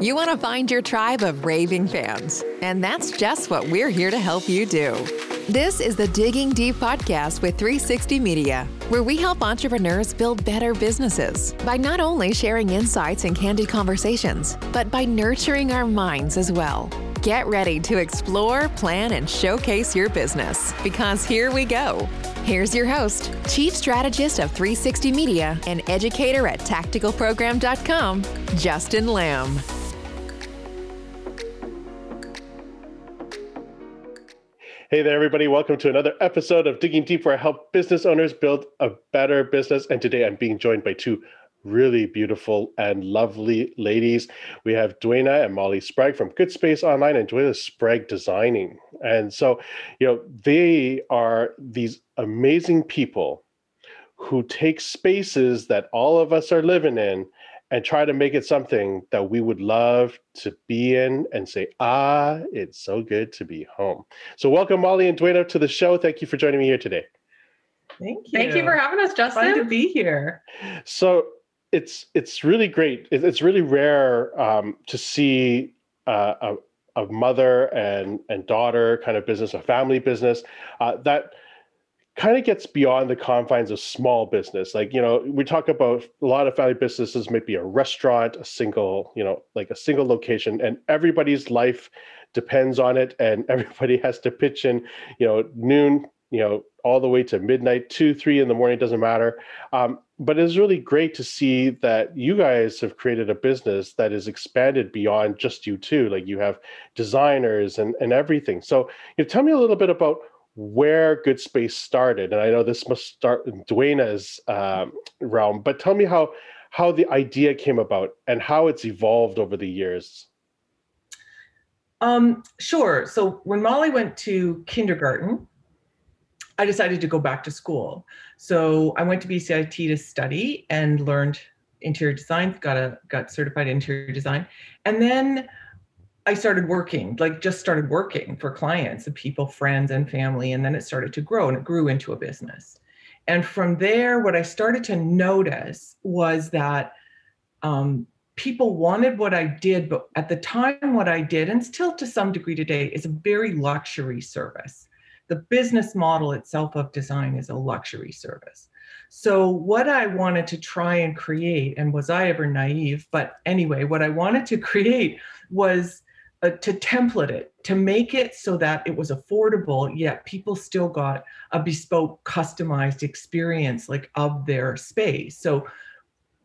You want to find your tribe of raving fans, and that's just what we're here to help you do. This is the Digging Deep podcast with 360 Media, where we help entrepreneurs build better businesses by not only sharing insights and candid conversations, but by nurturing our minds as well. Get ready to explore, plan, and showcase your business because here we go. Here's your host, Chief Strategist of 360 Media and educator at tacticalprogram.com, Justin Lamb. Hey there, everybody. Welcome to another episode of Digging Deep, where I help business owners build a better business. And today I'm being joined by two really beautiful and lovely ladies. We have Dwayna and Molly Sprague from Good Space Online and Dwayna Sprague Designing. And so, you know, they are these amazing people who take spaces that all of us are living in and try to make it something that we would love to be in and say, ah, it's so good to be home. So, welcome, Molly and Dwayna, to the show. Thank you for joining me here today. Thank you. Thank you for having us, Justin. Fun to be here. So, it's it's really great. It's really rare um, to see uh, a, a mother and and daughter kind of business, a family business uh, that kind of gets beyond the confines of small business. Like, you know, we talk about a lot of family businesses maybe a restaurant, a single, you know, like a single location, and everybody's life depends on it, and everybody has to pitch in, you know, noon, you know, all the way to midnight, two, three in the morning, doesn't matter. Um, but it's really great to see that you guys have created a business that is expanded beyond just you two. Like you have designers and, and everything. So you know, tell me a little bit about where Good Space started. And I know this must start in Dwayna's um, realm, but tell me how how the idea came about and how it's evolved over the years. Um, sure. So when Molly went to kindergarten, I decided to go back to school. So I went to BCIT to study and learned interior design, got a got certified interior design. And then I started working, like just started working for clients and people, friends and family. And then it started to grow and it grew into a business. And from there, what I started to notice was that um, people wanted what I did, but at the time, what I did, and still to some degree today, is a very luxury service. The business model itself of design is a luxury service. So, what I wanted to try and create, and was I ever naive? But anyway, what I wanted to create was uh, to template it, to make it so that it was affordable, yet people still got a bespoke, customized experience like of their space. So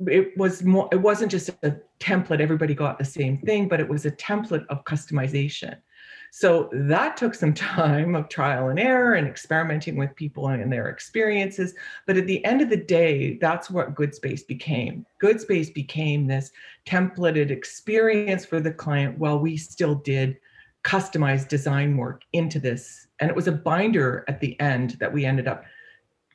it was more, it wasn't just a template, everybody got the same thing, but it was a template of customization. So that took some time of trial and error and experimenting with people and their experiences. But at the end of the day, that's what Good Space became. Good Space became this templated experience for the client while we still did customized design work into this. And it was a binder at the end that we ended up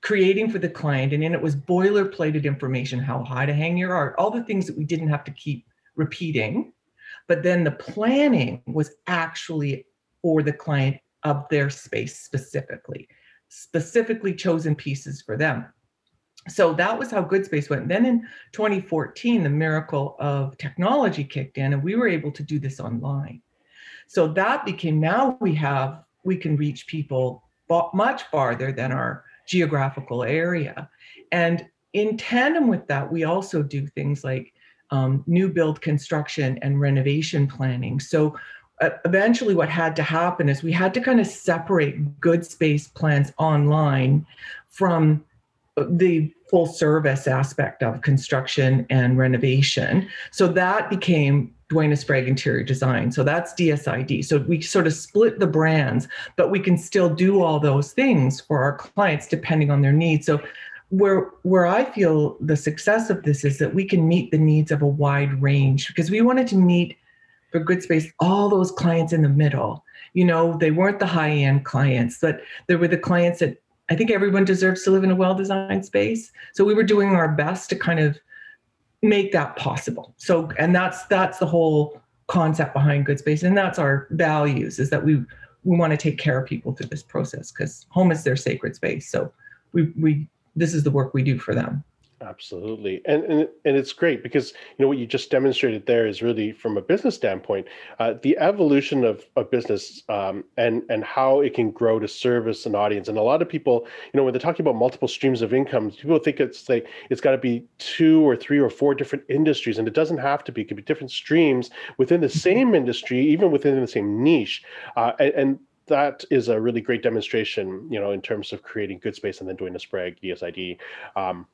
creating for the client. And in it was boilerplated information how high to hang your art, all the things that we didn't have to keep repeating. But then the planning was actually for the client of their space specifically, specifically chosen pieces for them. So that was how Good Space went. Then in 2014, the miracle of technology kicked in, and we were able to do this online. So that became now we have, we can reach people much farther than our geographical area. And in tandem with that, we also do things like um, new build construction and renovation planning. So eventually what had to happen is we had to kind of separate good space plans online from uh, the full service aspect of construction and renovation. So that became Dwayna Sprague Interior Design. So that's DSID. So we sort of split the brands, but we can still do all those things for our clients depending on their needs. So where where I feel the success of this is that we can meet the needs of a wide range because we wanted to meet for good space all those clients in the middle. You know they weren't the high end clients but there were the clients that i think everyone deserves to live in a well designed space. So we were doing our best to kind of make that possible. So and that's that's the whole concept behind good space and that's our values is that we we want to take care of people through this process because home is their sacred space. So we we this is the work we do for them Absolutely, and, and and it's great because you know what you just demonstrated there is really from a business standpoint, uh, the evolution of a business um, and and how it can grow to service an audience. And a lot of people, you know, when they're talking about multiple streams of income, people think it's like it's got to be two or three or four different industries, and it doesn't have to be. It could be different streams within the mm-hmm. same industry, even within the same niche, uh, and, and that is a really great demonstration, you know, in terms of creating good space and then doing a SPRAG ESID. Um,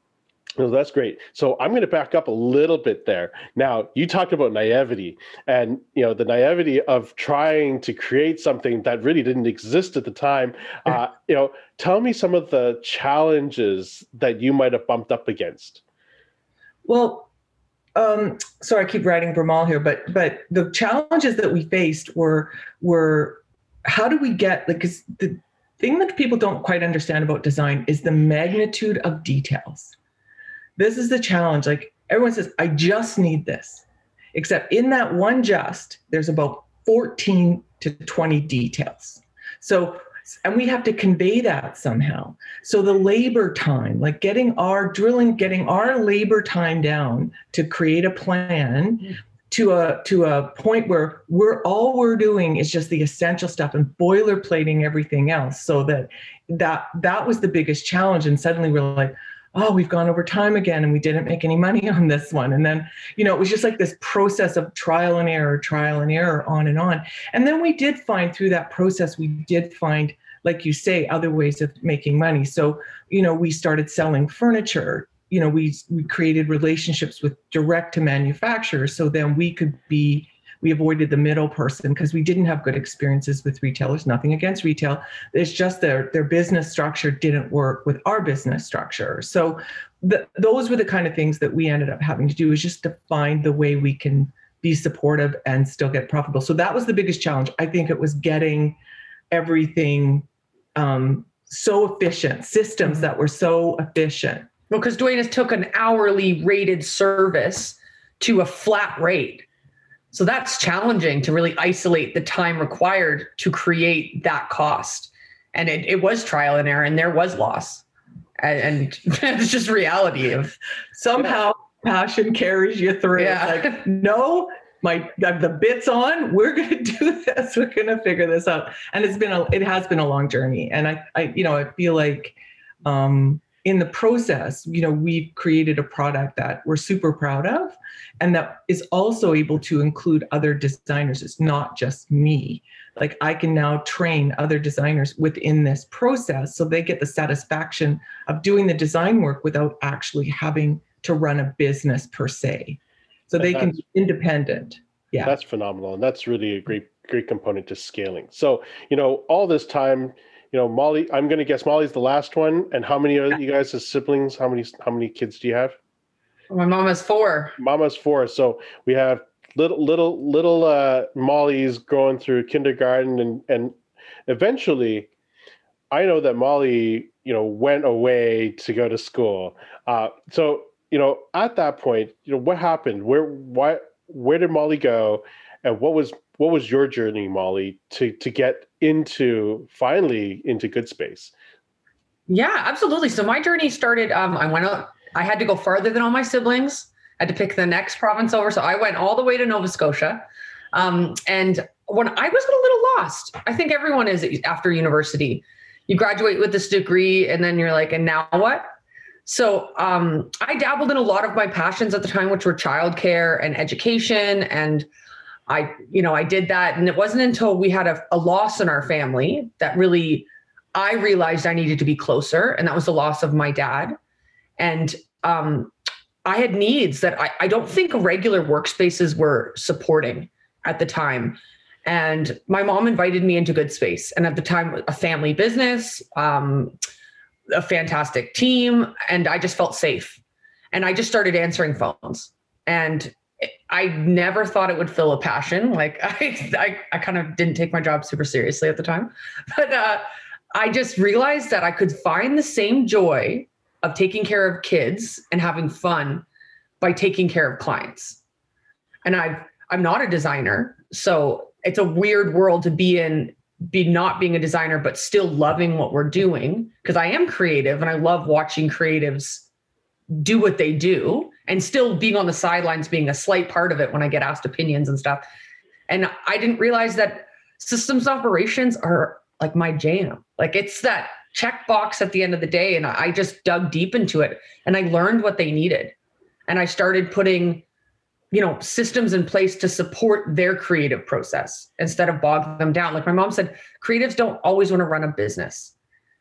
so that's great. So I'm going to back up a little bit there. Now, you talked about naivety and you know the naivety of trying to create something that really didn't exist at the time. Uh, you know, tell me some of the challenges that you might have bumped up against. Well, um, sorry, I keep writing Bramal here, but but the challenges that we faced were were how do we get like because the thing that people don't quite understand about design is the magnitude of details this is the challenge. Like everyone says, I just need this. Except in that one just, there's about 14 to 20 details. So, and we have to convey that somehow. So the labor time, like getting our drilling, getting our labor time down to create a plan to a to a point where we're all we're doing is just the essential stuff and boilerplating everything else so that that that was the biggest challenge and suddenly we're like oh, we've gone over time again and we didn't make any money on this one. And then, you know, it was just like this process of trial and error, trial and error, on and on. And then we did find through that process, we did find, like you say, other ways of making money. So, you know, we started selling furniture. You know, we we created relationships with direct to manufacturers so then we could be we avoided the middle person because we didn't have good experiences with retailers nothing against retail. It's just their their business structure didn't work with our business structure. So the, those were the kind of things that we ended up having to do is just to find the way we can be supportive and still get profitable. So that was the biggest challenge. I think it was getting everything um, so efficient systems that were so efficient. Well because Dwayna's took an hourly rated service to a flat rate so that's challenging to really isolate the time required to create that cost. And it, it was trial and error and there was loss. And, and it's just reality of somehow passion carries you through. Yeah. like, no, my the bits on we're going to do this we're going to figure this out and it's been a it has been a long journey and i i you know i feel like um in the process, you know, we've created a product that we're super proud of and that is also able to include other designers. It's not just me. Like I can now train other designers within this process so they get the satisfaction of doing the design work without actually having to run a business per se. So they can be independent. Yeah. That's phenomenal. And that's really a great, great component to scaling. So, you know, all this time, you know, Molly, I'm going to guess Molly's the last one. And how many are you guys as siblings? How many how many kids do you have? My mom has four. Mama's four. So we have little little little uh, Molly's going through kindergarten and and eventually, I know that Molly, you know, went away to go to school. Uh, so you know, at that point, you know, what happened? Where why where did Molly go? And what was what was your journey, Molly, to to get into finally into good space? Yeah, absolutely. So my journey started. Um, I went out. I had to go farther than all my siblings. I had to pick the next province over, so I went all the way to Nova Scotia. Um, and when I was a little lost, I think everyone is after university. You graduate with this degree, and then you're like, and now what? So um, I dabbled in a lot of my passions at the time, which were childcare and education and I, you know, I did that. And it wasn't until we had a, a loss in our family that really I realized I needed to be closer. And that was the loss of my dad. And um, I had needs that I, I don't think regular workspaces were supporting at the time. And my mom invited me into Good Space. And at the time, a family business, um, a fantastic team. And I just felt safe. And I just started answering phones. And I never thought it would fill a passion. Like I, I, I kind of didn't take my job super seriously at the time, but uh, I just realized that I could find the same joy of taking care of kids and having fun by taking care of clients. And I, I'm not a designer, so it's a weird world to be in, be not being a designer, but still loving what we're doing because I am creative and I love watching creatives do what they do and still being on the sidelines being a slight part of it when I get asked opinions and stuff. And I didn't realize that systems operations are like my jam. Like it's that checkbox at the end of the day. And I just dug deep into it and I learned what they needed. And I started putting, you know, systems in place to support their creative process instead of bog them down. Like my mom said, creatives don't always want to run a business.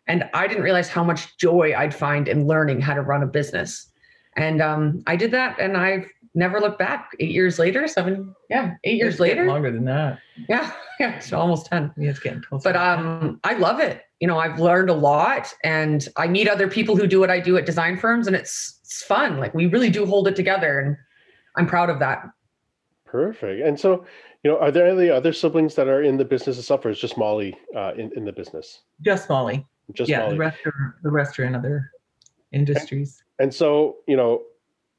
And I didn't realize how much joy I'd find in learning how to run a business. And um, I did that and I've never looked back. Eight years later, seven, yeah, eight years later. longer than that. Yeah, yeah, it's almost 10. Yeah, it's getting close. But um, I love it. You know, I've learned a lot and I meet other people who do what I do at design firms and it's it's fun. Like we really do hold it together and I'm proud of that. Perfect. And so, you know, are there any other siblings that are in the business itself, or is just Molly uh, in in the business? just Molly. Just yeah, Molly. the rest are the rest are in other industries. And so, you know,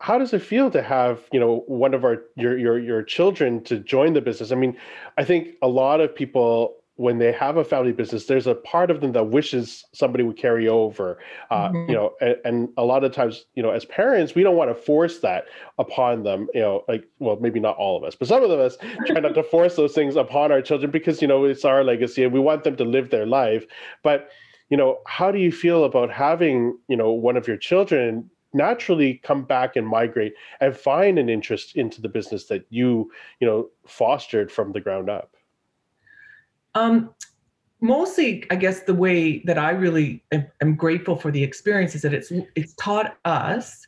how does it feel to have, you know, one of our your your your children to join the business? I mean, I think a lot of people when they have a family business, there's a part of them that wishes somebody would carry over. Uh, Mhm. You know, and, and a lot of times, you know, as parents, we don't want to force that upon them. You know, like well, maybe not all of us, but some of us try not to force those things upon our children because you know it's our legacy and we want them to live their life. But you know, how do you feel about having you know one of your children naturally come back and migrate and find an interest into the business that you you know fostered from the ground up? Um, mostly, I guess the way that I really am, am grateful for the experience is that it's it's taught us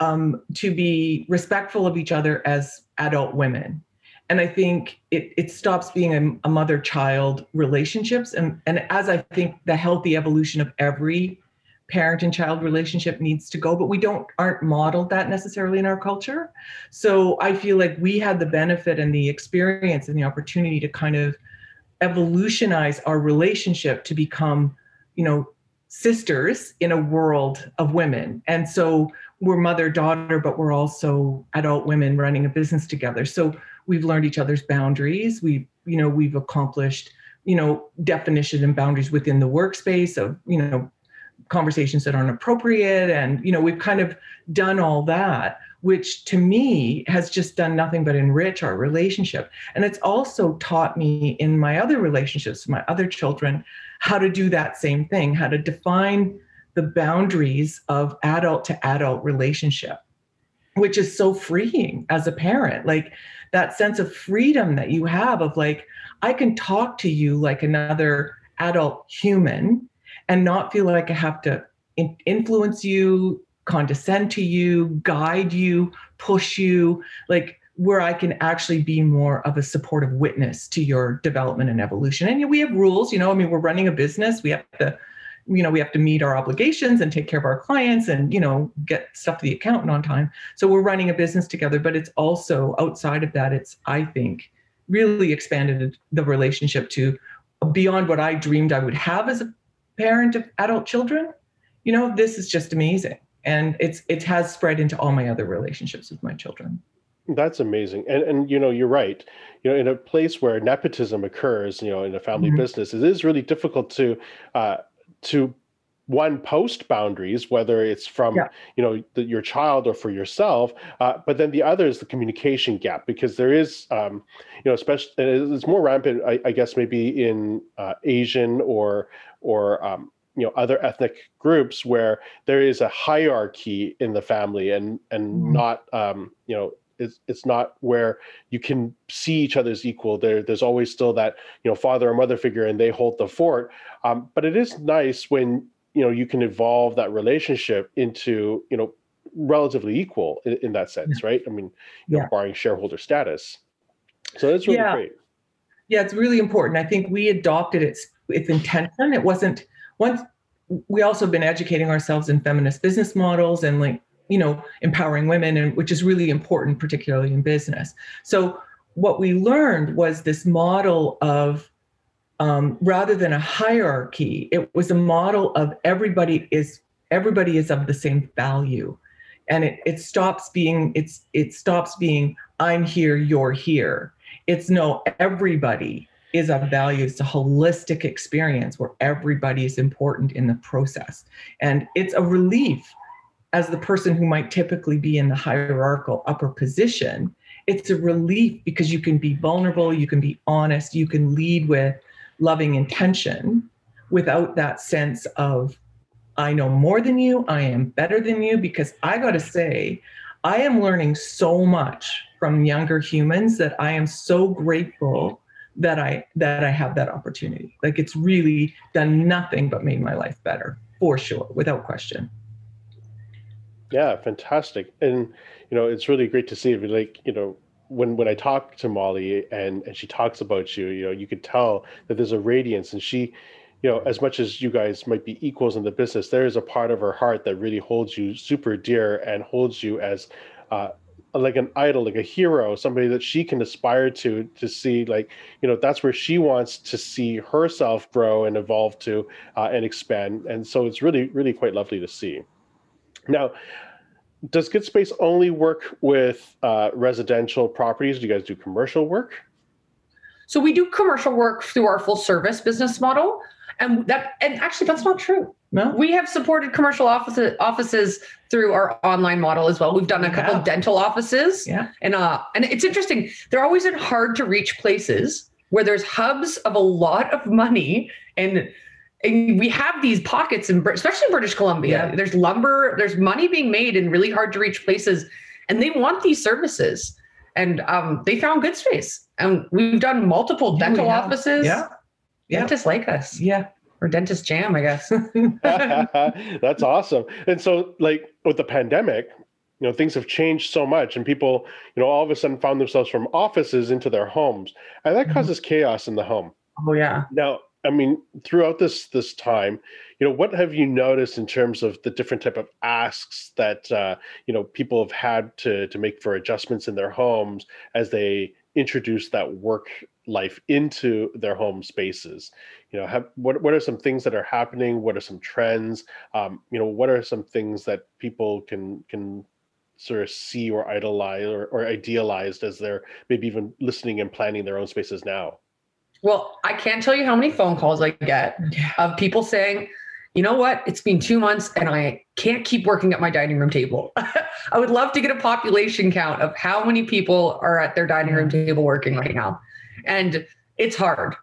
um, to be respectful of each other as adult women, and I think it it stops being a, a mother child relationships, and and as I think the healthy evolution of every parent and child relationship needs to go but we don't aren't modeled that necessarily in our culture. So i feel like we had the benefit and the experience and the opportunity to kind of evolutionize our relationship to become you know sisters in a world of women. And so we're mother daughter but we're also adult women running a business together. So we've learned each other's boundaries. We you know we've accomplished you know definition and boundaries within the workspace of you know conversations that aren't appropriate and you know we've kind of done all that which to me has just done nothing but enrich our relationship. And it's also taught me in my other relationships my other children how to do that same thing how to define the boundaries of adult to adult relationship which is so freeing as a parent. Like that sense of freedom that you have of like i can talk to you like another adult human and not feel like I have to in- influence you, condescend to you, guide you, push you, like where I can actually be more of a supportive witness to your development and evolution. And we have rules, you know, I mean, we're running a business, we have to you know we have to meet our obligations and take care of our clients and you know get stuff to the accountant on time so we're running a business together but it's also outside of that it's i think really expanded the relationship to beyond what i dreamed i would have as a parent of adult children you know this is just amazing. And it's it has spread into all my other relationships with my children. That's amazing. And and you know you're right. You know in a place where nepotism occurs you know in a family Mhm. business it is really difficult to uh to one post boundaries whether it's from Yeah. you know the, your child or for yourself uh, but then the other is the communication gap because there is um you know especially it's more rampant i, I guess maybe in uh, asian or or um you know other ethnic groups where there is a hierarchy in the family and and Mhm. not um you know it's it's not where you can see each other's equal there there's always still that you know father or mother figure and they hold the fort um, but it is nice when you know you can evolve that relationship into you know relatively equal in, in that sense right? I mean you know, Yeah. barring shareholder status. So that's really Yeah. great. Yeah it's really important. I think we adopted its its intention. It wasn't once we also been educating ourselves in feminist business models and like you know empowering women and which is really important particularly in business. So what we learned was this model of um, rather than a hierarchy it was a model of everybody is everybody is of the same value. And it, it stops being it's it stops being i'm here you're here. It's no everybody is of value. It's a holistic experience where everybody is important in the process. And it's a relief as the person who might typically be in the hierarchical upper position, it's a relief because you can be vulnerable, you can be honest, you can lead with loving intention without that sense of, I know more than you, I am better than you. Because I got to say, I am learning so much from younger humans that I am so grateful that I that I have that opportunity. Like it's really done nothing but made my life better for sure, without question. Yeah, fantastic. And you know, it's really great to see. Like, you know, when when I talk to Molly and and she talks about you, you know, you could tell that there's a radiance and she you know, as much as you guys might be equals in the business, there is a part of her heart that really holds you super dear and holds you as uh, like an idol, like a hero, somebody that she can aspire to, to see, like, you know, that's where she wants to see herself grow and evolve to uh, and expand. And so it's really, really quite lovely to see. Now, does Good Space only work with uh, residential properties? Do you guys do commercial work? So we do commercial work through our full service business model, and that and actually that's not true. No, we have supported commercial offices offices through our online model as well. We've done a couple yeah. dental offices, yeah, and uh, and it's interesting. They're always in hard to reach places where there's hubs of a lot of money and and we have these pockets in especially in british columbia. Yeah. there's lumber there's money being made in really hard to reach places and they want these services. And um, they found good space. And we've done multiple yeah, dental offices. Yeah. Yeah. Dentists like us. Yeah. Or dentist jam i guess. That's awesome. And so like with the pandemic you know things have changed so much and people you know all of a sudden found themselves from offices into their homes. And that mm-hmm. causes mm-hmm. chaos in the home. Oh yeah. Now I mean, throughout this this time, you know, what have you noticed in terms of the different type of asks that uh, you know people have had to to make for adjustments in their homes as they introduce that work life into their home spaces? You know, have, what what are some things that are happening? What are some trends? Um, you know, what are some things that people can can sort of see or idolize or, or idealized as they're maybe even listening and planning their own spaces now? Well, I can't tell you how many phone calls I get of people saying, you know what? It's been two months and I can't keep working at my dining room table. I would love to get a population count of how many people are at their dining room mm-hmm. table working right now. And it's hard.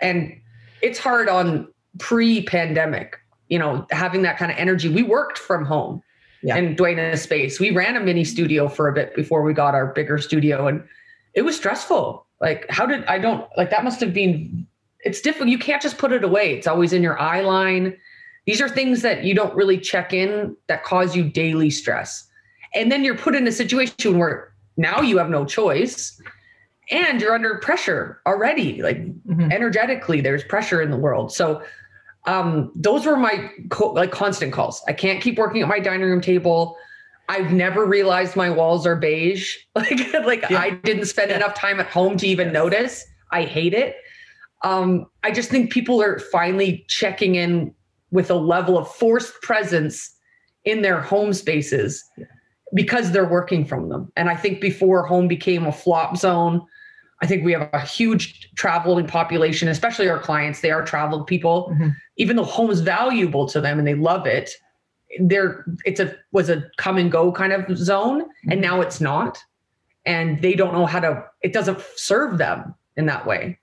And it's hard on pre pandemic, you know, having that kind of energy. We worked from home yeah. in Dwayna's space. We ran a mini studio for a bit before we got our bigger studio. And it was stressful like, how did I don't like that must have been it's difficult. You can't just put it away. It's always in your eye line. These are things that you don't really check in that cause you daily stress. And then you're put in a situation where now you have no choice and you're under pressure already. Like mm-hmm. energetically, there's pressure in the world. So um, those were my co- like constant calls. I can't keep working at my dining room table. I've never realized my walls are beige. Like, like yeah. I didn't spend yeah. enough time at home to even notice. I hate it. Um, I just think people are finally checking in with a level of forced presence in their home spaces yeah. because they're working from them. And I think before home became a flop zone, I think we have a huge traveling population, especially our clients. They are traveled people. Mm-hmm. Even though home is valuable to them and they love it, there it's a was a come and go kind of zone and mm-hmm. now it's not. And they don't know how to it doesn't serve them in that way.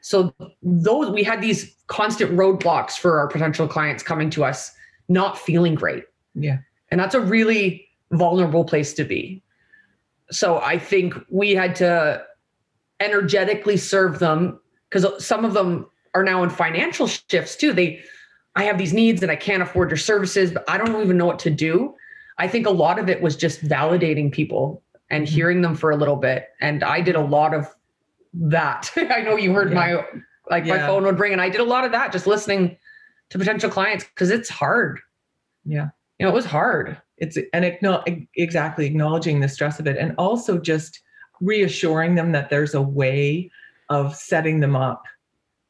So those we had these constant roadblocks for our potential clients coming to us not feeling great. Yeah. And that's a really vulnerable place to be. So i think we had to energetically serve them because some of them are now in financial shifts too. They I have these needs and I can't afford your services, but I don't even know what to do. I think a lot of it was just validating people and mm-hmm. hearing them for a little bit. And I did a lot of that. I know you heard yeah. my like yeah. my phone would ring and I did a lot of that just listening to potential clients because it's hard. Yeah. You know, it was hard. It's and it, exactly acknowledging the stress of it and also just reassuring them that there's a way of setting them up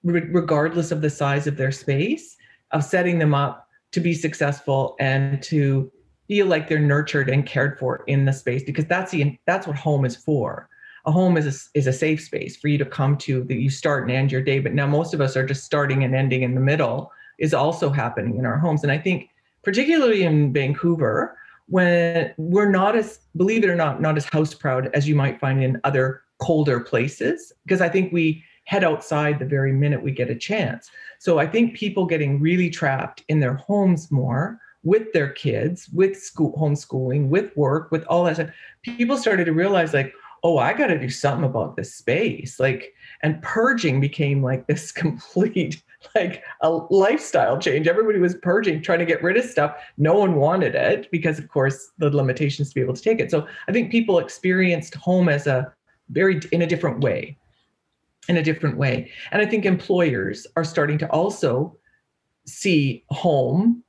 regardless of the size of their space of setting them up to be successful and to feel like they're nurtured and cared for in the space because that's the that's what home is for. A home is a, is a safe space for you to come to that you start and end your day. But now most of us are just starting and ending in the middle is also happening in our homes. And i think particularly in vancouver when we're not as believe it or not not as house proud as you might find in other colder places because i think we head outside the very minute we get a chance so i think people getting really trapped in their homes more with their kids with school homeschooling with work with all that stuff people started to realize like oh i got to do something about this space like and purging became like this complete like a lifestyle change. Everybody was purging, trying to get rid of stuff. No one wanted it because, of course, the limitations to be able to take it. So I think people experienced home as a very in a different way, in a different way. And I think employers are starting to also see home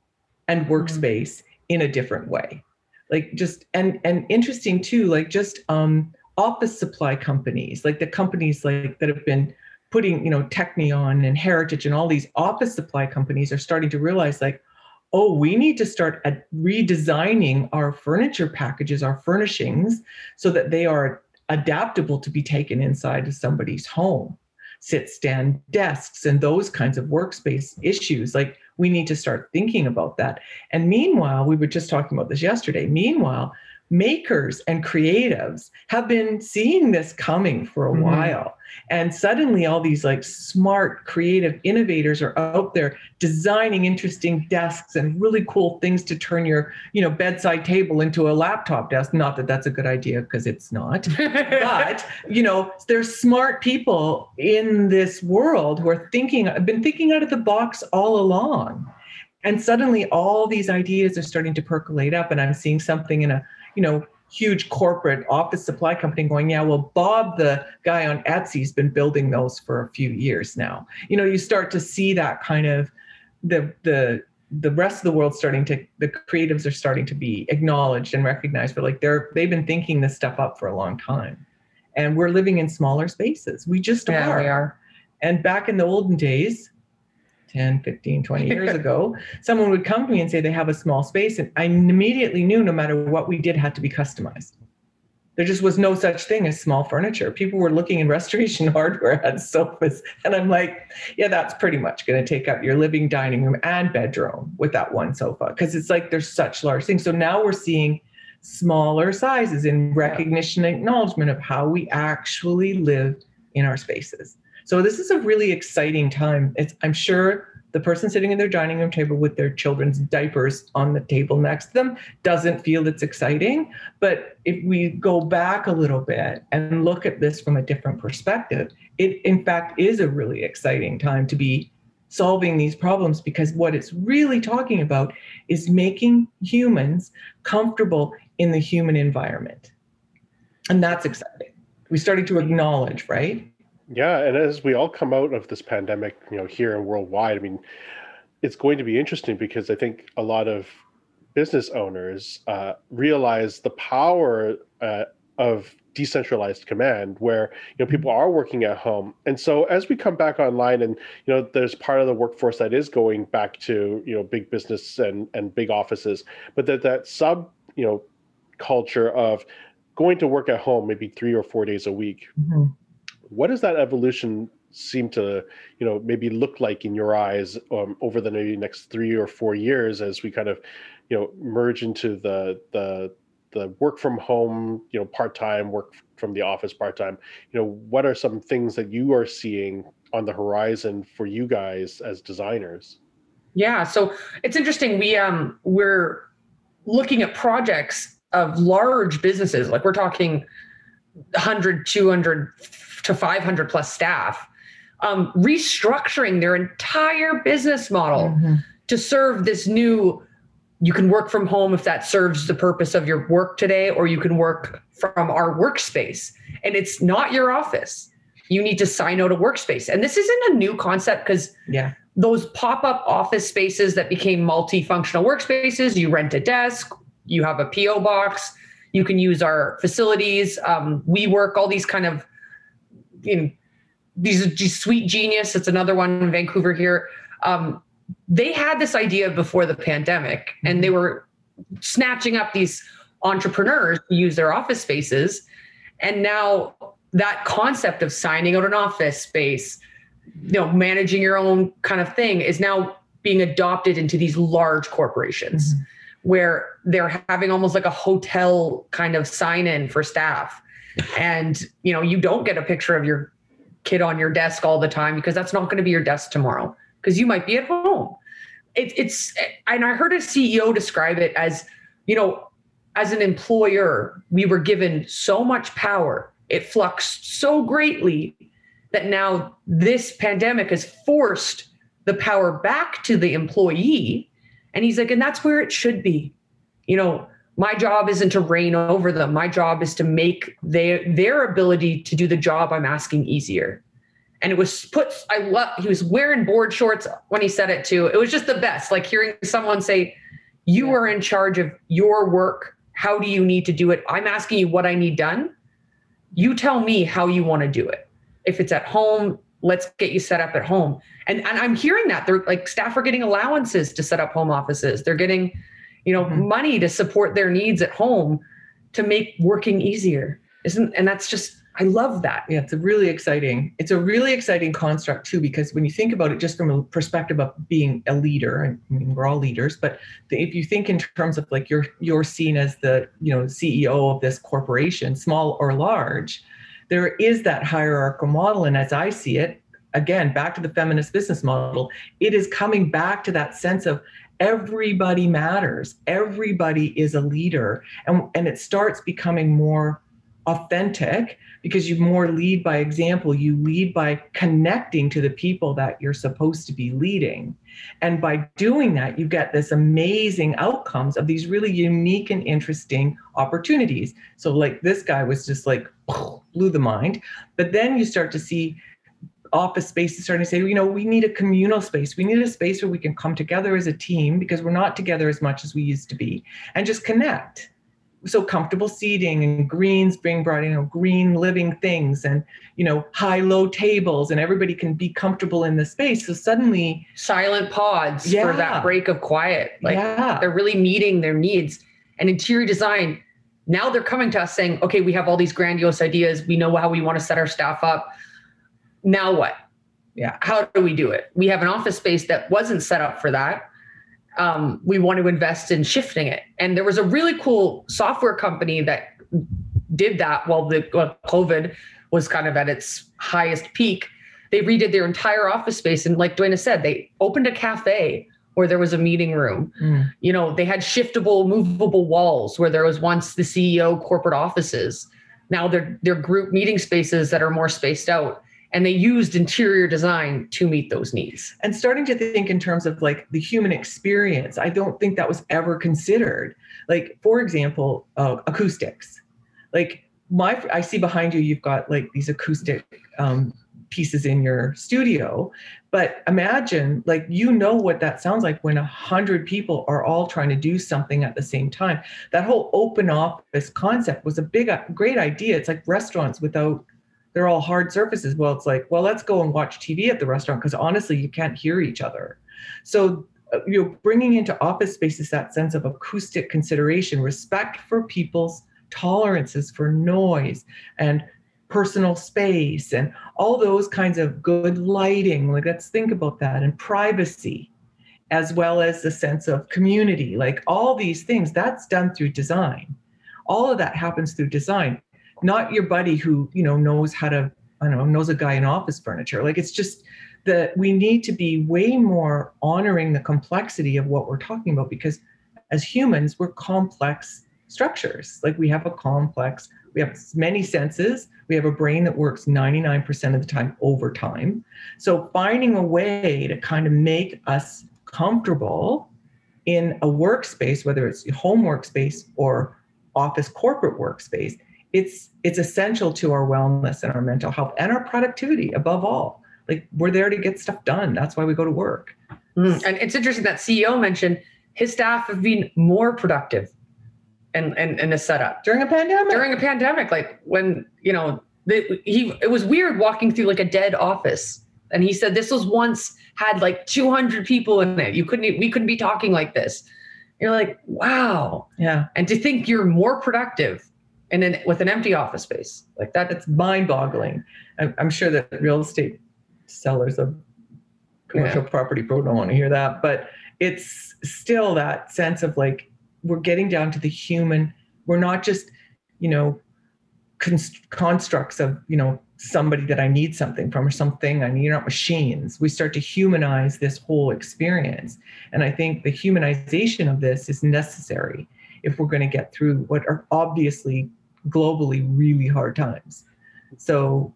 and mm-hmm. workspace in a different way. Like just and and interesting too, like just um office supply companies, like the companies like that have been putting, you know, Teknion and Heritage and all these office supply companies are starting to realize like, oh, we need to start at redesigning our furniture packages, our furnishings, so that they are adaptable to be taken inside of somebody's home. Sit stand desks and those kinds of workspace issues. Like we need to start thinking about that. And meanwhile, we were just talking about this yesterday. Meanwhile, makers and creatives have been seeing this coming for a mm-hmm. while. And suddenly all these like smart creative innovators are out there designing interesting desks and really cool things to turn your you know bedside table into a laptop desk. Not that that's a good idea because it's not. But you know there's smart people in this world who are thinking have been thinking out of the box all along. And suddenly all these ideas are starting to percolate up and i'm seeing something in a you know, huge corporate office supply company going, yeah, well, Bob, the guy on Etsy, has been building those for a few years now. You know, you start to see that kind of the the the rest of the world starting to the creatives are starting to be acknowledged and recognized for like they're they've been thinking this stuff up for a long time and we're living in smaller spaces we just yeah, are. we are and back in the olden days 10, 15, 20 years ago, someone would come to me and say they have a small space. And I immediately knew no matter what we did had to be customized. There just was no such thing as small furniture. People were looking in restoration hardware at sofas. And I'm like, yeah, that's pretty much going to take up your living, dining room, and bedroom with that one sofa. Because it's like there's such large things. So now we're seeing smaller sizes in recognition and acknowledgement of how we actually live in our spaces. So this is a really exciting time. It's, I'm sure the person sitting in their dining room table with their children's diapers on the table next to them doesn't feel it's exciting. But if we go back a little bit and look at this from a different perspective, it in fact is a really exciting time to be solving these problems because what it's really talking about is making humans comfortable in the human environment. And that's exciting. We started to acknowledge, right? Yeah, and as we all come out of this pandemic, you know, here and worldwide, I mean, it's going to be interesting because I think a lot of business owners uh, realize the power uh, of decentralized command where you know people are working at home. And so as we come back online and you know there's part of the workforce that is going back to you know big business and and big offices but that that sub you know culture of going to work at home maybe three or four days a week mm-hmm what does that evolution seem to you know maybe look like in your eyes um, over the next three or four years as we kind of you know merge into the the the work from home you know part-time work from the office part-time? You know what are some things that you are seeing on the horizon for you guys as designers? Yeah so it's interesting we um we're looking at projects of large businesses like we're talking 100 200 to 500 plus staff, um, restructuring their entire business model mm-hmm. to serve this new. You can work from home if that serves the purpose of your work today, or you can work from our workspace. And it's not your office. You need to sign out a workspace. And this isn't a new concept because yeah. those pop up office spaces that became multifunctional workspaces, you rent a desk, you have a PO box, you can use our facilities, um, WeWork, all these kind of you know, these Sweet Genius. It's another one in Vancouver here. Um, they had this idea before the pandemic, and they were snatching up these entrepreneurs to use their office spaces. And now that concept of signing out an office space, you know, managing your own kind of thing is now being adopted into these large corporations. Mm-hmm where they're having almost like a hotel kind of sign in for staff. And, you know, you don't get a picture of your kid on your desk all the time because that's not going to be your desk tomorrow because you might be at home. It, it's, and I heard a CEO describe it as, you know, as an employer, we were given so much power. It fluxed so greatly that now this pandemic has forced the power back to the employee. And he's like, and that's where it should be. You know, my job isn't to reign over them. My job is to make their their ability to do the job I'm asking easier. And it was put, I love, he was wearing board shorts when he said it too. It was just the best. Like hearing someone say, You are in charge of your work. How do you need to do it? I'm asking you what I need done. You tell me how you want to do it. If it's at home, let's get you set up at home. And, and I'm hearing that they're like staff are getting allowances to set up home offices. They're getting, you know, mm-hmm. money to support their needs at home to make working easier. Isn't and that's just I love that. Yeah, it's a really exciting. It's a really exciting construct too, because when you think about it, just from a perspective of being a leader, I mean, we're all leaders, but if you think in terms of like you're you're seen as the you know CEO of this corporation, small or large, there is that hierarchical model. And as I see it, again, back to the feminist business model, it is coming back to that sense of everybody matters, everybody is a leader. And, and it starts becoming more authentic because you more lead by example. You lead by connecting to the people that you're supposed to be leading. And by doing that, you get this amazing outcomes of these really unique and interesting opportunities. So, like this guy was just like blew the mind. But then you start to see office spaces starting to say, you know, we need a communal space. We need a space where we can come together as a team because we're not together as much as we used to be and just connect so comfortable seating and greens being brought in, you know, green living things and, you know, high low tables and everybody can be comfortable in the space. So suddenly silent pods yeah. for that break of quiet. Like yeah. they're really meeting their needs. And interior design, now they're coming to us saying, okay, we have all these grandiose ideas. We know how we want to set our staff up. Now what? Yeah. How do we do it? We have an office space that wasn't set up for that um, we want to invest in shifting it. And there was a really cool software company that did that while the while COVID was kind of at its highest peak. They redid their entire office space. And like Dwayna said, they opened a cafe where there was a meeting room. Mm. You know, they had shiftable, movable walls where there was once the CEO corporate offices. Now they're they're group meeting spaces that are more spaced out and they used interior design to meet those needs. And starting to think in terms of like the human experience i don't think that was ever considered. Like for example uh, acoustics. Like my i see behind you you've got like these acoustic um, pieces in your studio. But imagine like you know what that sounds like when a hundred people are all trying to do something at the same time. That whole open office concept was a big great idea. It's like restaurants without they're all hard surfaces. Well, it's like, well, let's go and watch TV at the restaurant because honestly, you can't hear each other. So uh, you know, bringing into office spaces that sense of acoustic consideration, respect for people's tolerances for noise and personal space and all those kinds of good lighting. Like, let's think about that and privacy, as well as the sense of community. Like, all these things that's done through design. All of that happens through design not your buddy who you know knows how to I don't know knows a guy in office furniture. Like it's just that we need to be way more honoring the complexity of what we're talking about because as humans we're complex structures. Like we have a complex, we have many senses, we have a brain that works 99% of the time over time. So finding a way to kind of make us comfortable in a workspace, whether it's home workspace or office corporate workspace, it's it's essential to our wellness and our mental health and our productivity above all. Like we're there to get stuff done. That's why we go to work. Mm. and it's interesting that ceo mentioned his staff have been more productive and and in a setup. During a pandemic. During a pandemic like when you know the, he it was weird walking through like a dead office. And he said this was once had like 200 people in it. You couldn't we couldn't be talking like this. You're like wow. Yeah. And to think you're more productive and then with an empty office space like that it's mind-boggling i'm, I'm sure that real estate sellers of commercial yeah. property pro don't want to hear that but it's still that sense of like we're getting down to the human. We're not just, you know, const- constructs of, you know, somebody that I need something from or something I need, you're not machines. We start to humanize this whole experience. And I think the humanization of this is necessary if we're going to get through what are obviously globally really hard times. So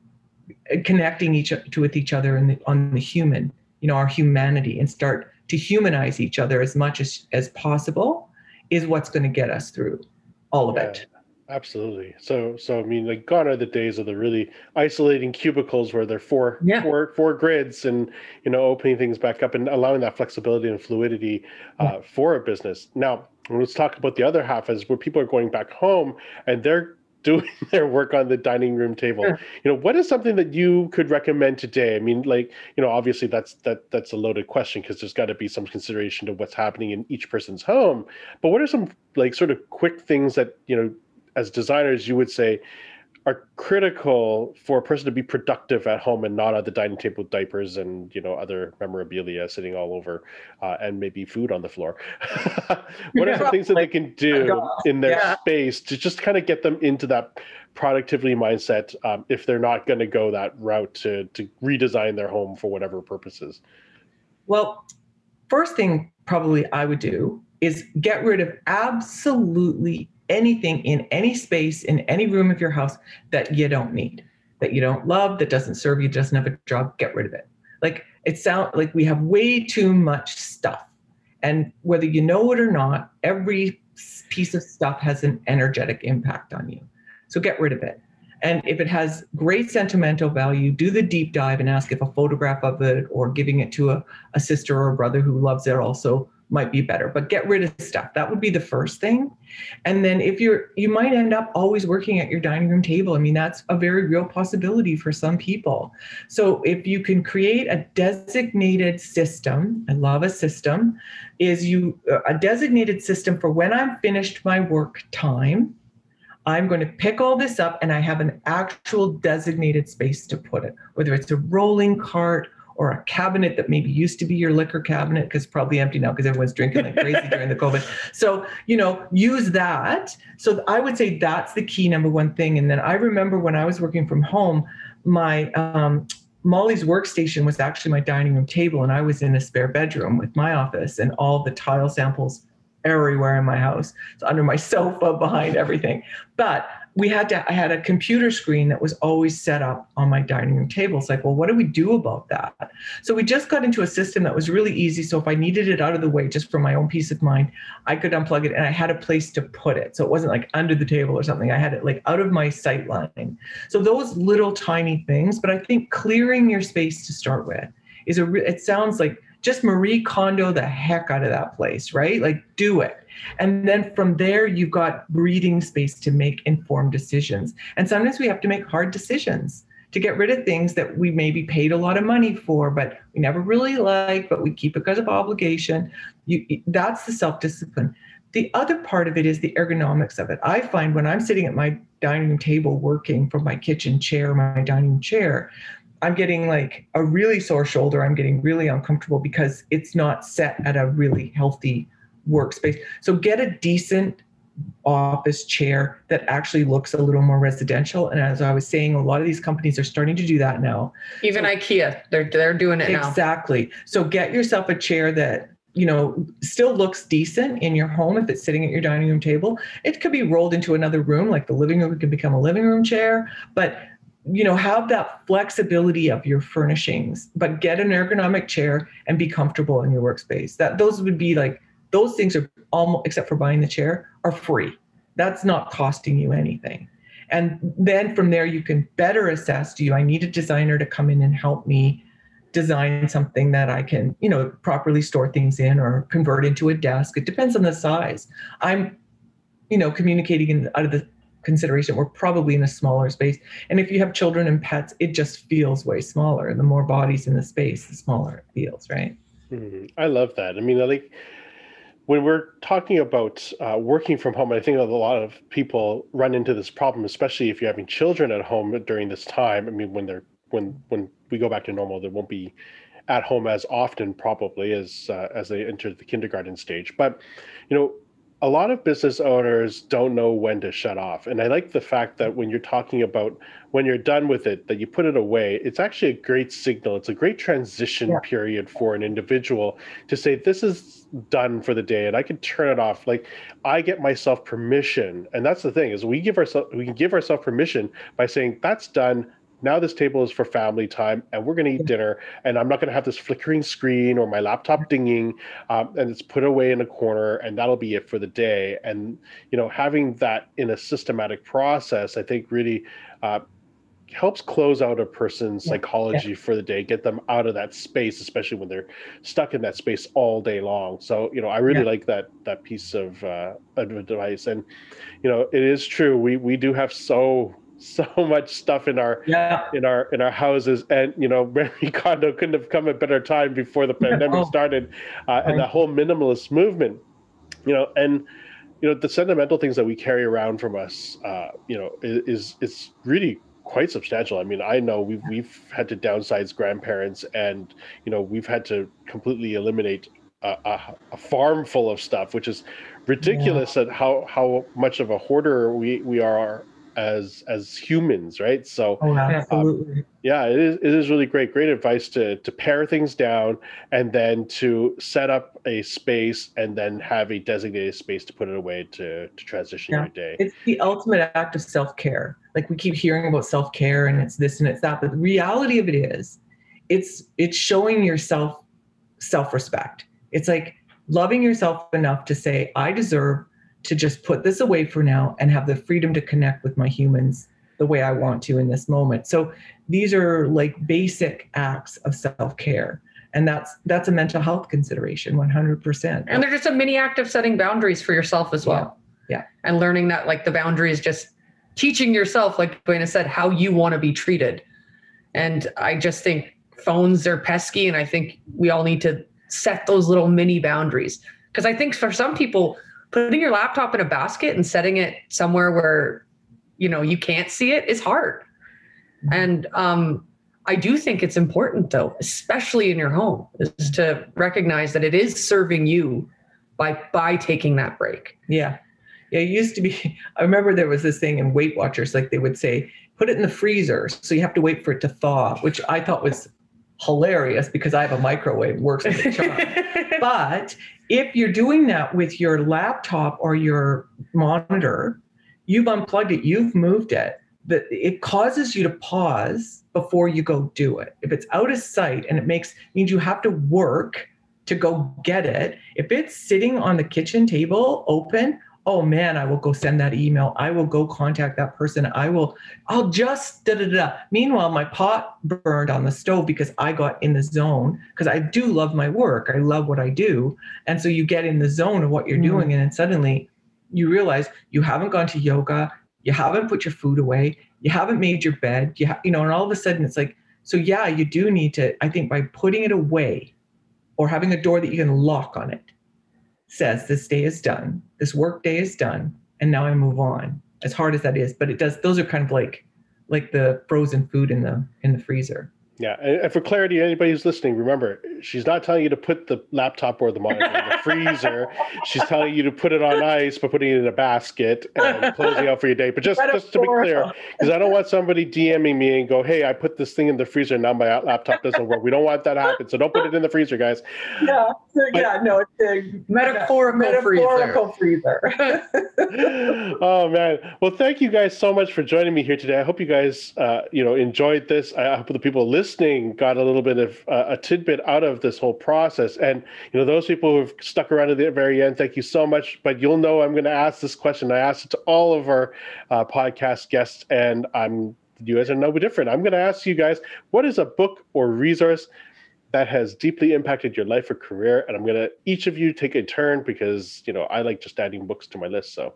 uh, connecting each to with each other and on the human, you know, our humanity and start to humanize each other as much as, as possible is what's going to get us through all of yeah. it. Absolutely. So, so I mean, like, gone are the days of the really isolating cubicles where they're four, yeah. four, four grids, and you know, opening things back up and allowing that flexibility and fluidity uh, yeah. for a business. Now, let's talk about the other half, is where people are going back home and they're doing their work on the dining room table. You know what is something that you could recommend today? I mean like you know obviously that's that that's a loaded question because there's got to be some consideration to what's happening in each person's home. But what are some like sort of quick things that you know as designers you would say are critical for a person to be productive at home and not at the dining table with diapers and you know other memorabilia sitting all over uh, and maybe food on the floor. What are some things that they can do in their yeah. space to just kind of get them into that productivity mindset um, if they're not going to go that route to to redesign their home for whatever purposes? Well first thing probably i would do is get rid of absolutely anything in any space in any room of your house that you don't need that you don't love that doesn't serve you doesn't have a job get rid of it. Like it sounds like we have way too much stuff. And whether you know it or not every piece of stuff has an energetic impact on you. So get rid of it. And if it has great sentimental value do the deep dive and ask if a photograph of it or giving it to a, a sister or a brother who loves it also might be better but get rid of stuff. That would be the first thing. And then if you're you might end up always working at your dining room table. I mean that's a very real possibility for some people. So if you can create a designated system i love a system is you a designated system for when i'm finished my work time I'm going to pick all this up and I have an actual designated space to put it, whether it's a rolling cart or a cabinet that maybe used to be your liquor cabinet because probably empty now because everyone's drinking like crazy during the COVID. So, you know, use that. So I would say that's the key number one thing. And then I remember when I was working from home, my um, Molly's workstation was actually my dining room table, and I was in a spare bedroom with my office and all the tile samples everywhere in my house. It's under my sofa, behind everything. But we had to i had a computer screen that was always set up on my dining room table. It's like well what do we do about that? So we just got into a system that was really easy. So if i needed it out of the way just for my own peace of mind i could unplug it and i had a place to put it. So it wasn't like under the table or something. I had it like out of my sight line. So those little tiny things but i think clearing your space to start with is a re- it sounds like just marie kondo the heck out of that place right like do it and then from there, you've got breathing space to make informed decisions. And sometimes we have to make hard decisions to get rid of things that we maybe paid a lot of money for, but we never really like, but we keep it because of obligation. You, that's the self discipline. The other part of it is the ergonomics of it. I find when I'm sitting at my dining room table working from my kitchen chair, my dining chair, I'm getting like a really sore shoulder. I'm getting really uncomfortable because it's not set at a really healthy workspace. So get a decent office chair that actually looks a little more residential. And as I was saying, a lot of these companies are starting to do that now. Even so, IKEA, they're they're doing it exactly. now. Exactly. So get yourself a chair that you know still looks decent in your home if it's sitting at your dining room table. It could be rolled into another room, like the living room could become a living room chair, but you know have that flexibility of your furnishings but get an ergonomic chair and be comfortable in your workspace. That those would be like those things are almost except for buying the chair are free. That's not costing you anything. And then from there you can better assess do you i need a designer to come in and help me design something that i can you know properly store things in or convert into a desk. It depends on the size. I'm you know communicating in, out of the consideration we're probably in a smaller space and if you have children and pets it just feels way smaller the more bodies in the space the smaller it feels right mm-hmm. i love that i mean like when we're talking about uh, working from home, I think a lot of people run into this problem, especially if you're having children at home during this time. I mean, when they're when when we go back to normal, they won't be at home as often probably as uh, as they enter the kindergarten stage. But you know, a lot of business owners don't know when to shut off. And I like the fact that when you're talking about when you're done with it, that you put it away, it's actually a great signal. It's a great transition yeah. period for an individual to say, this is done for the day and I can turn it off. Like I get myself permission. And that's the thing is we give ourselves we can give ourselves permission by saying that's done now this table is for family time and we're going to eat dinner and i'm not going to have this flickering screen or my laptop dinging um, and it's put away in a corner and that'll be it for the day and you know having that in a systematic process i think really uh, helps close out a person's yeah. psychology yeah. for the day get them out of that space especially when they're stuck in that space all day long so you know i really yeah. like that that piece of uh, advice and you know it is true we we do have so so much stuff in our yeah. in our in our houses and you know Marie Kondo couldn't have come at better time before the pandemic oh. started uh, and the whole minimalist movement you know and you know the sentimental things that we carry around from us uh, you know is is really quite substantial i mean i know we've we've had to downsize grandparents and you know we've had to completely eliminate a, a, a farm full of stuff which is ridiculous yeah. at how how much of a hoarder we we are as as humans right? So oh, absolutely. Um, yeah it is it is really great great advice to to pare things down and then to set up a space and then have a designated space to put it away to to transition yeah. your day. It's the ultimate act of self-care. Like we keep hearing about self-care and it's this and it's that but the reality of it is it's it's showing yourself self-respect. It's like loving yourself enough to say i deserve to just put this away for now and have the freedom to connect with my humans the way I want to in this moment. So these are like basic acts of self-care. And that's that's a mental health consideration 100%. And they're just a mini act of setting boundaries for yourself as well. Yeah. yeah. And learning that like the boundary is just teaching yourself like Dwayna said how you want to be treated. And I just think phones are pesky and I think we all need to set those little mini boundaries because I think for some people putting your laptop in a basket and setting it somewhere where you know you can't see it is hard. Mm-hmm. and um, i do think it's important though especially in your home is to recognize that it is serving you by by taking that break. Yeah. Yeah it used to be i remember there was this thing in weight watchers like they would say put it in the freezer so you have to wait for it to thaw which i thought was hilarious because i have a microwave works with a charm. But if you're doing that with your laptop or your monitor, you've unplugged it, you've moved it, that it causes you to pause before you go do it. If it's out of sight and it makes means you have to work to go get it, if it's sitting on the kitchen table open, oh man, I will go send that email. I will go contact that person. I will, I'll just da da da. Meanwhile, my pot burned on the stove because I got in the zone because I do love my work. I love what I do. And so you get in the zone of what you're mm. doing. And then suddenly you realize you haven't gone to yoga, you haven't put your food away, you haven't made your bed, you, ha- you know, and all of a sudden it's like, so yeah, you do need to, I think by putting it away or having a door that you can lock on it, says this day is done, this work day is done, and now I move on. As hard as that is, but it does. Those are kind of like like the frozen food in the in the freezer. Yeah, and for clarity, anybody who's listening, remember, she's not telling you to put the laptop or the monitor in the freezer. She's telling you to put it on ice by putting it in a basket and closing out for your day. But just, just to be clear, because I don't want somebody DMing me and go, "Hey, I put this thing in the freezer, and now my laptop doesn't work." We don't want that to happen, so don't put it in the freezer, guys. Yeah, so, but, yeah, no, it's a metaphorical, metaphorical freezer. freezer. oh man, well, thank you guys so much for joining me here today. I hope you guys, uh, you know, enjoyed this. I hope the people listening listening got a little bit of uh, a tidbit out of this whole process. And you know, those people who've stuck around to the very end, thank you so much. But you'll know I'm going to ask this question. I asked it to all of our uh, podcast guests, and I'm you guys are no different. I'm going to ask you guys, what is a book or resource that has deeply impacted your life or career? And I'm going to each of you take a turn because you know I like just adding books to my list. So.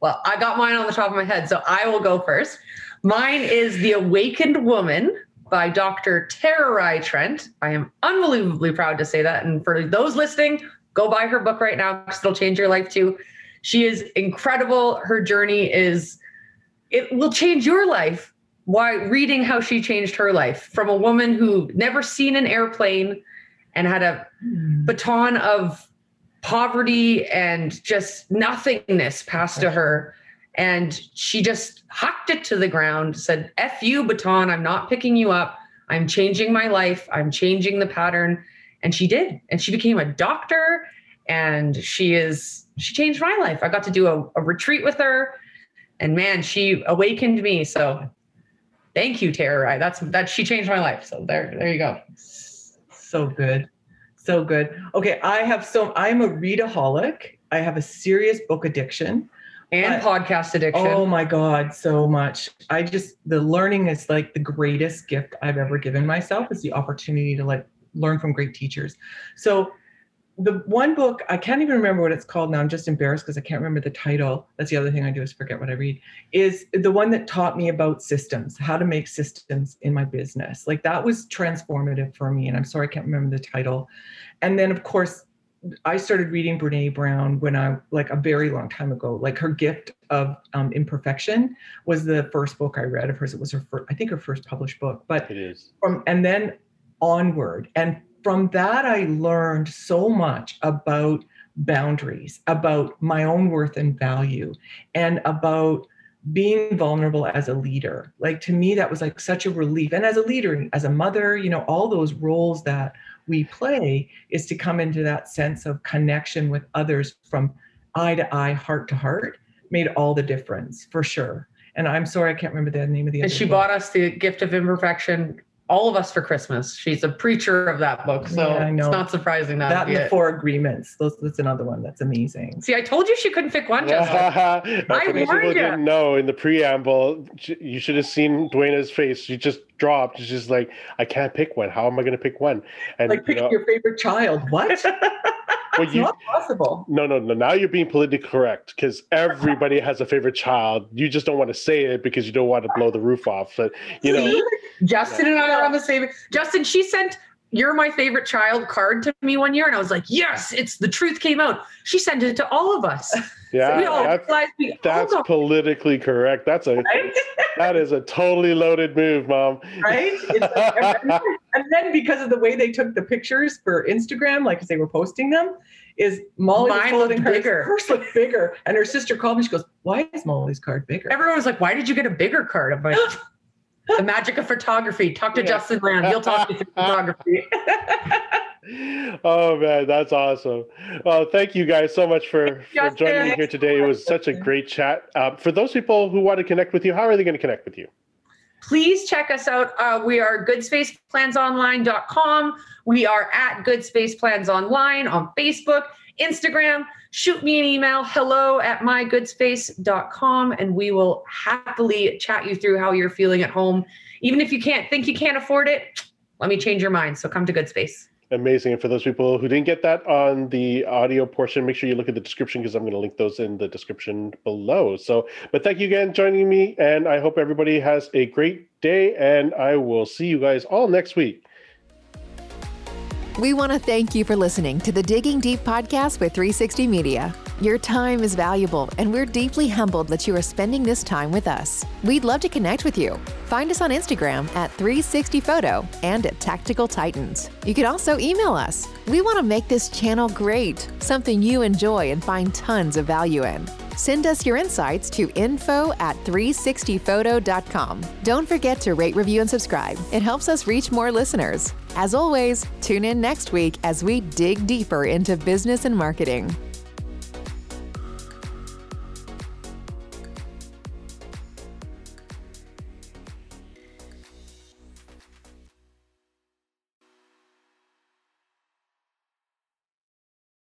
Well, I got mine on the top of my head, so I will go first. Mine is The Awakened Woman by Dr. Tara Trent. I am unbelievably proud to say that. And for those listening, go buy her book right now because it'll change your life too. She is incredible. Her journey is, it will change your life. Why reading how she changed her life from a woman who never seen an airplane and had a hmm. baton of poverty and just nothingness passed to her. And she just hucked it to the ground, said, F you, baton, I'm not picking you up. I'm changing my life. I'm changing the pattern. And she did. And she became a doctor and she is, she changed my life. I got to do a, a retreat with her and man, she awakened me. So thank you, Tara. That's that she changed my life. So there, there you go. So good. So good. Okay. I have so I'm a readaholic. I have a serious book addiction and but, podcast addiction. Oh my God, so much. I just the learning is like the greatest gift I've ever given myself is the opportunity to like learn from great teachers. So the one book i can't even remember what it's called now i'm just embarrassed because i can't remember the title that's the other thing i do is forget what i read is the one that taught me about systems how to make systems in my business like that was transformative for me and i'm sorry i can't remember the title and then of course i started reading brene brown when i like a very long time ago like her gift of um, imperfection was the first book i read of hers it was her first i think her first published book but it is from and then onward and from that, I learned so much about boundaries, about my own worth and value, and about being vulnerable as a leader. Like to me, that was like such a relief. And as a leader, as a mother, you know, all those roles that we play is to come into that sense of connection with others from eye to eye, heart to heart, made all the difference for sure. And I'm sorry, I can't remember the name of the. And she book. bought us the gift of imperfection all of us for Christmas. She's a preacher of that book, so yeah, it's not surprising that. That and the Four Agreements. Those, that's another one that's amazing. See, I told you she couldn't pick one. Jessica. I warned you. Didn't know in the preamble. You should have seen Dwayna's face. She just dropped. She's just like, I can't pick one. How am I going to pick one? And like picking you know, your favorite child. What? well, you, not possible. No, no, no. Now you're being politically correct because everybody has a favorite child. You just don't want to say it because you don't want to blow the roof off. But you know, Justin and I are on the same. Justin, she sent "You're my favorite child" card to me one year, and I was like, "Yes, it's the truth came out." She sent it to all of us. Yeah, so that's, we that's politically correct. That's a right? that is a totally loaded move, mom. Right? Like, and then because of the way they took the pictures for Instagram, like as they were posting them, is Molly Mine was holding her bigger. Hers looked bigger, and her sister called me. She goes, "Why is Molly's card bigger?" Everyone was like, "Why did you get a bigger card?" I'm like, "The magic of photography." Talk to yeah. Justin Land. He'll talk to photography. oh man, that's awesome. Well, thank you guys so much for, for joining me here today. It was such a great chat. Uh, for those people who want to connect with you, how are they going to connect with you? Please check us out. Uh, we are goodspaceplansonline.com. We are at goodspaceplansonline on Facebook, Instagram. Shoot me an email, hello at mygoodspace.com, and we will happily chat you through how you're feeling at home. Even if you can't think you can't afford it, let me change your mind. So come to Goodspace amazing. And for those people who didn't get that on the audio portion, make sure you look at the description because I'm going to link those in the description below. So, but thank you again joining me, and I hope everybody has a great day, and I will see you guys all next week. We want to thank you for listening to the Digging Deep podcast with 360 Media. Your time is valuable, and we're deeply humbled that you are spending this time with us. We'd love to connect with you. Find us on Instagram at 360photo and at Tactical Titans. You can also email us. We want to make this channel great, something you enjoy and find tons of value in. Send us your insights to info at 360photo.com. Don't forget to rate, review, and subscribe. It helps us reach more listeners. As always, tune in next week as we dig deeper into business and marketing.